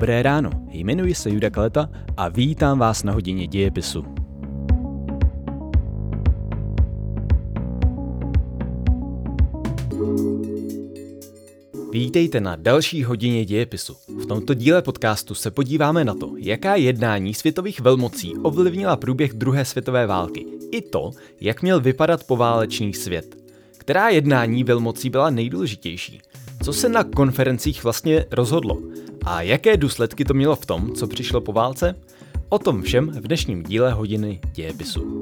Dobré ráno, jmenuji se Juda Kaleta a vítám vás na hodině dějepisu. Vítejte na další hodině dějepisu. V tomto díle podcastu se podíváme na to, jaká jednání světových velmocí ovlivnila průběh druhé světové války, i to, jak měl vypadat poválečný svět. Která jednání velmocí byla nejdůležitější? Co se na konferencích vlastně rozhodlo? A jaké důsledky to mělo v tom, co přišlo po válce? O tom všem v dnešním díle hodiny dějepisu.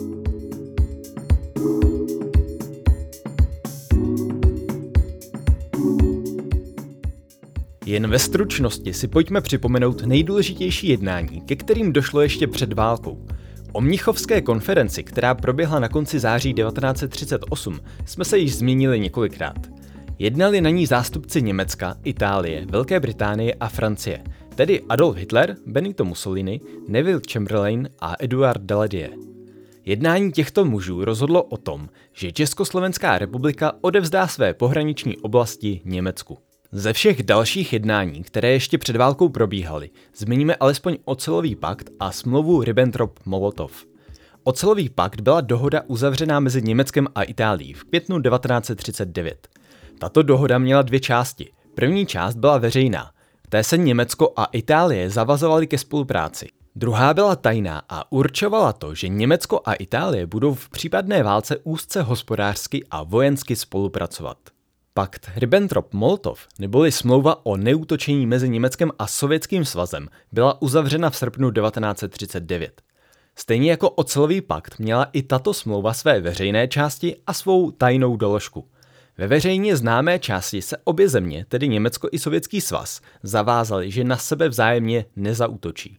Jen ve stručnosti si pojďme připomenout nejdůležitější jednání, ke kterým došlo ještě před válkou. O Mnichovské konferenci, která proběhla na konci září 1938, jsme se již zmínili několikrát. Jednali na ní zástupci Německa, Itálie, Velké Británie a Francie, tedy Adolf Hitler, Benito Mussolini, Neville Chamberlain a Eduard Daladier. Jednání těchto mužů rozhodlo o tom, že Československá republika odevzdá své pohraniční oblasti Německu. Ze všech dalších jednání, které ještě před válkou probíhaly, zmíníme alespoň ocelový pakt a smlouvu Ribbentrop-Molotov. Ocelový pakt byla dohoda uzavřená mezi Německem a Itálií v květnu 1939. Tato dohoda měla dvě části. První část byla veřejná. Té se Německo a Itálie zavazovaly ke spolupráci. Druhá byla tajná a určovala to, že Německo a Itálie budou v případné válce úzce hospodářsky a vojensky spolupracovat. Pakt Ribbentrop-Molotov, neboli smlouva o neútočení mezi Německem a Sovětským svazem, byla uzavřena v srpnu 1939. Stejně jako ocelový pakt měla i tato smlouva své veřejné části a svou tajnou doložku – ve veřejně známé části se obě země, tedy Německo i Sovětský svaz, zavázaly, že na sebe vzájemně nezautočí.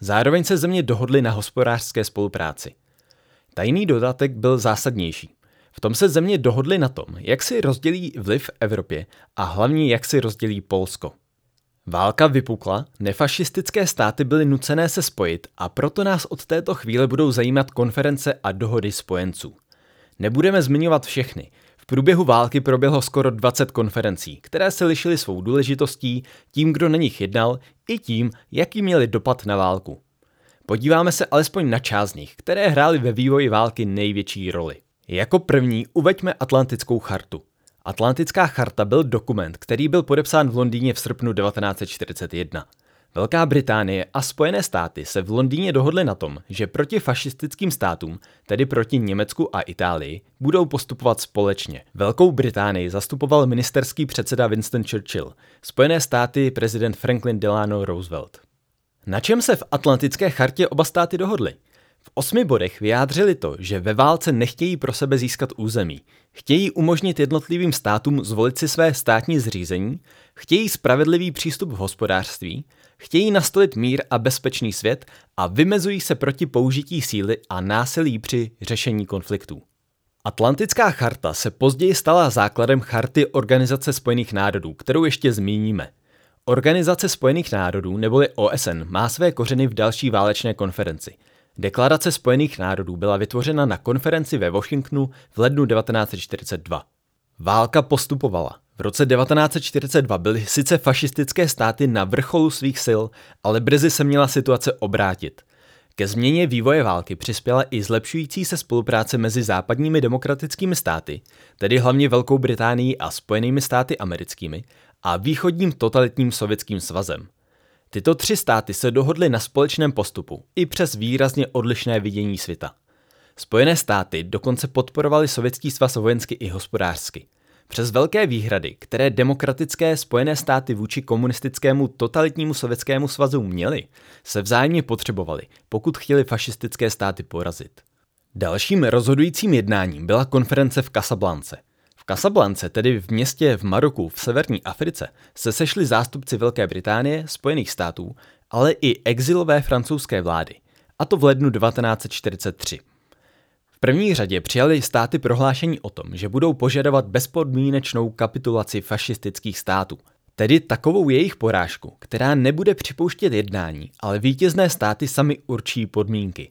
Zároveň se země dohodly na hospodářské spolupráci. Tajný dodatek byl zásadnější. V tom se země dohodly na tom, jak si rozdělí vliv v Evropě a hlavně jak si rozdělí Polsko. Válka vypukla, nefašistické státy byly nucené se spojit a proto nás od této chvíle budou zajímat konference a dohody spojenců. Nebudeme zmiňovat všechny, průběhu války proběhlo skoro 20 konferencí, které se lišily svou důležitostí, tím, kdo na nich jednal, i tím, jaký měli dopad na válku. Podíváme se alespoň na část z nich, které hrály ve vývoji války největší roli. Jako první uveďme Atlantickou chartu. Atlantická charta byl dokument, který byl podepsán v Londýně v srpnu 1941. Velká Británie a Spojené státy se v Londýně dohodly na tom, že proti fašistickým státům, tedy proti Německu a Itálii, budou postupovat společně. Velkou Británii zastupoval ministerský předseda Winston Churchill, Spojené státy prezident Franklin Delano Roosevelt. Na čem se v Atlantické chartě oba státy dohodly? V osmi bodech vyjádřili to, že ve válce nechtějí pro sebe získat území. Chtějí umožnit jednotlivým státům zvolit si své státní zřízení, chtějí spravedlivý přístup v hospodářství, chtějí nastolit mír a bezpečný svět a vymezují se proti použití síly a násilí při řešení konfliktů. Atlantická charta se později stala základem charty Organizace spojených národů, kterou ještě zmíníme. Organizace spojených národů neboli OSN má své kořeny v další válečné konferenci – Deklarace Spojených národů byla vytvořena na konferenci ve Washingtonu v lednu 1942. Válka postupovala. V roce 1942 byly sice fašistické státy na vrcholu svých sil, ale brzy se měla situace obrátit. Ke změně vývoje války přispěla i zlepšující se spolupráce mezi západními demokratickými státy, tedy hlavně Velkou Británií a Spojenými státy americkými, a východním totalitním sovětským svazem – Tyto tři státy se dohodly na společném postupu, i přes výrazně odlišné vidění světa. Spojené státy dokonce podporovaly Sovětský svaz vojensky i hospodářsky. Přes velké výhrady, které demokratické Spojené státy vůči komunistickému totalitnímu sovětskému svazu měly, se vzájemně potřebovali, pokud chtěli fašistické státy porazit. Dalším rozhodujícím jednáním byla konference v Casablance – Kasablance, tedy v městě v Maroku v severní Africe, se sešli zástupci Velké Británie, Spojených států, ale i exilové francouzské vlády, a to v lednu 1943. V první řadě přijali státy prohlášení o tom, že budou požadovat bezpodmínečnou kapitulaci fašistických států, tedy takovou jejich porážku, která nebude připouštět jednání, ale vítězné státy sami určí podmínky.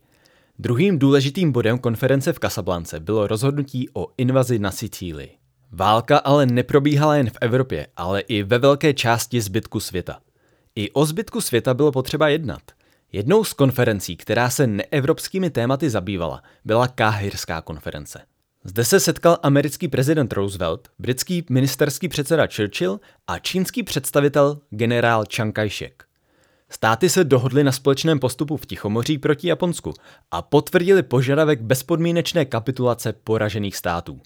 Druhým důležitým bodem konference v Kasablance bylo rozhodnutí o invazi na Sicílii. Válka ale neprobíhala jen v Evropě, ale i ve velké části zbytku světa. I o zbytku světa bylo potřeba jednat. Jednou z konferencí, která se neevropskými tématy zabývala, byla Káhirská konference. Zde se setkal americký prezident Roosevelt, britský ministerský předseda Churchill a čínský představitel generál Chiang Kai-shek. Státy se dohodly na společném postupu v Tichomoří proti Japonsku a potvrdili požadavek bezpodmínečné kapitulace poražených států.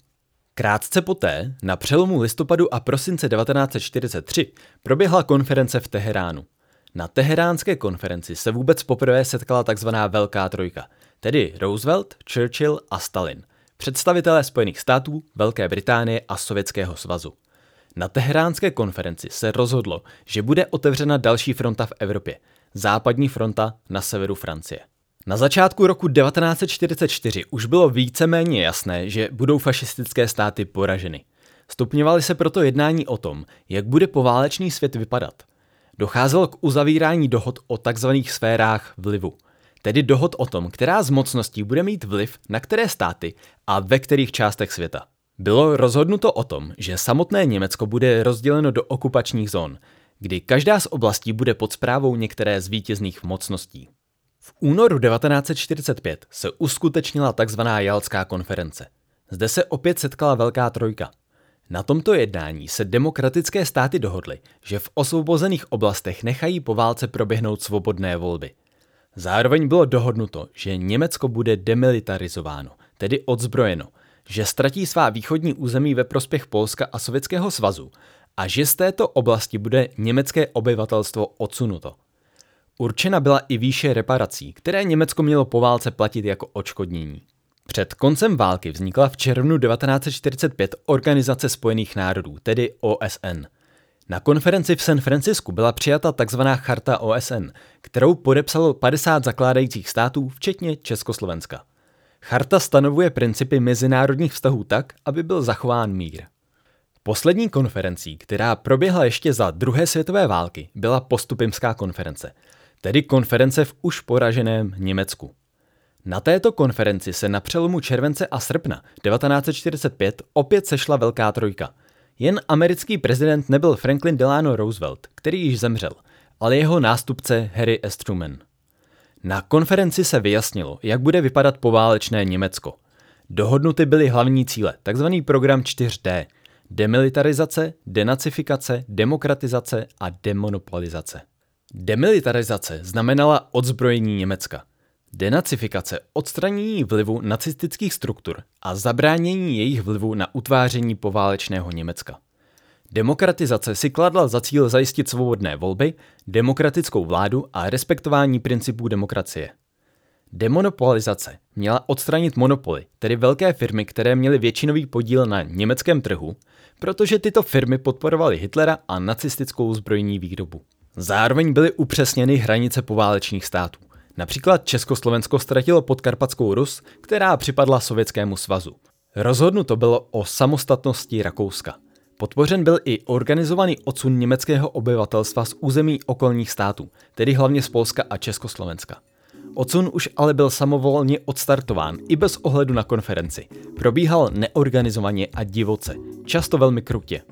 Krátce poté, na přelomu listopadu a prosince 1943, proběhla konference v Teheránu. Na teheránské konferenci se vůbec poprvé setkala tzv. Velká trojka, tedy Roosevelt, Churchill a Stalin, představitelé Spojených států, Velké Británie a Sovětského svazu. Na teheránské konferenci se rozhodlo, že bude otevřena další fronta v Evropě, západní fronta na severu Francie. Na začátku roku 1944 už bylo víceméně jasné, že budou fašistické státy poraženy. Stupňovaly se proto jednání o tom, jak bude poválečný svět vypadat. Docházelo k uzavírání dohod o tzv. sférách vlivu, tedy dohod o tom, která z mocností bude mít vliv na které státy a ve kterých částech světa. Bylo rozhodnuto o tom, že samotné Německo bude rozděleno do okupačních zón, kdy každá z oblastí bude pod zprávou některé z vítězných mocností. V únoru 1945 se uskutečnila tzv. Jalská konference. Zde se opět setkala Velká trojka. Na tomto jednání se demokratické státy dohodly, že v osvobozených oblastech nechají po válce proběhnout svobodné volby. Zároveň bylo dohodnuto, že Německo bude demilitarizováno, tedy odzbrojeno, že ztratí svá východní území ve prospěch Polska a Sovětského svazu a že z této oblasti bude německé obyvatelstvo odsunuto. Určena byla i výše reparací, které Německo mělo po válce platit jako odškodnění. Před koncem války vznikla v červnu 1945 Organizace spojených národů, tedy OSN. Na konferenci v San Francisku byla přijata tzv. Charta OSN, kterou podepsalo 50 zakládajících států, včetně Československa. Charta stanovuje principy mezinárodních vztahů tak, aby byl zachován mír. Poslední konferencí, která proběhla ještě za druhé světové války, byla postupimská konference – tedy konference v už poraženém Německu. Na této konferenci se na přelomu července a srpna 1945 opět sešla Velká trojka. Jen americký prezident nebyl Franklin Delano Roosevelt, který již zemřel, ale jeho nástupce Harry S. Truman. Na konferenci se vyjasnilo, jak bude vypadat poválečné Německo. Dohodnuty byly hlavní cíle, takzvaný program 4D, demilitarizace, denacifikace, demokratizace a demonopolizace. Demilitarizace znamenala odzbrojení Německa. Denacifikace odstranění vlivu nacistických struktur a zabránění jejich vlivu na utváření poválečného Německa. Demokratizace si kladla za cíl zajistit svobodné volby, demokratickou vládu a respektování principů demokracie. Demonopolizace měla odstranit monopoly, tedy velké firmy, které měly většinový podíl na německém trhu, protože tyto firmy podporovaly Hitlera a nacistickou zbrojní výrobu. Zároveň byly upřesněny hranice poválečných států. Například Československo ztratilo podkarpatskou Rus, která připadla Sovětskému svazu. Rozhodnuto bylo o samostatnosti Rakouska. Podpořen byl i organizovaný odsun německého obyvatelstva z území okolních států, tedy hlavně z Polska a Československa. Odsun už ale byl samovolně odstartován i bez ohledu na konferenci. Probíhal neorganizovaně a divoce, často velmi krutě.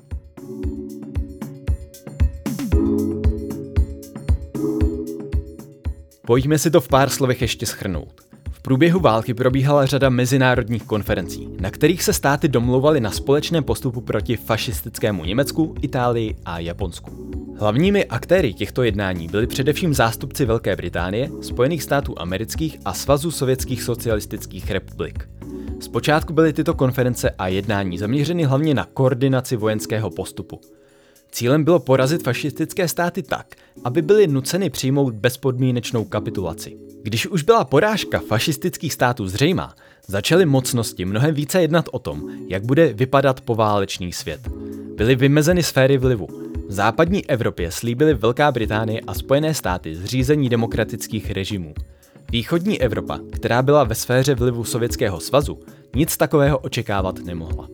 Pojďme si to v pár slovech ještě schrnout. V průběhu války probíhala řada mezinárodních konferencí, na kterých se státy domlouvaly na společném postupu proti fašistickému Německu, Itálii a Japonsku. Hlavními aktéry těchto jednání byli především zástupci Velké Británie, Spojených států amerických a Svazu sovětských socialistických republik. Zpočátku byly tyto konference a jednání zaměřeny hlavně na koordinaci vojenského postupu. Cílem bylo porazit fašistické státy tak, aby byly nuceny přijmout bezpodmínečnou kapitulaci. Když už byla porážka fašistických států zřejmá, začaly mocnosti mnohem více jednat o tom, jak bude vypadat poválečný svět. Byly vymezeny sféry vlivu. V západní Evropě slíbily Velká Británie a Spojené státy zřízení demokratických režimů. Východní Evropa, která byla ve sféře vlivu Sovětského svazu, nic takového očekávat nemohla.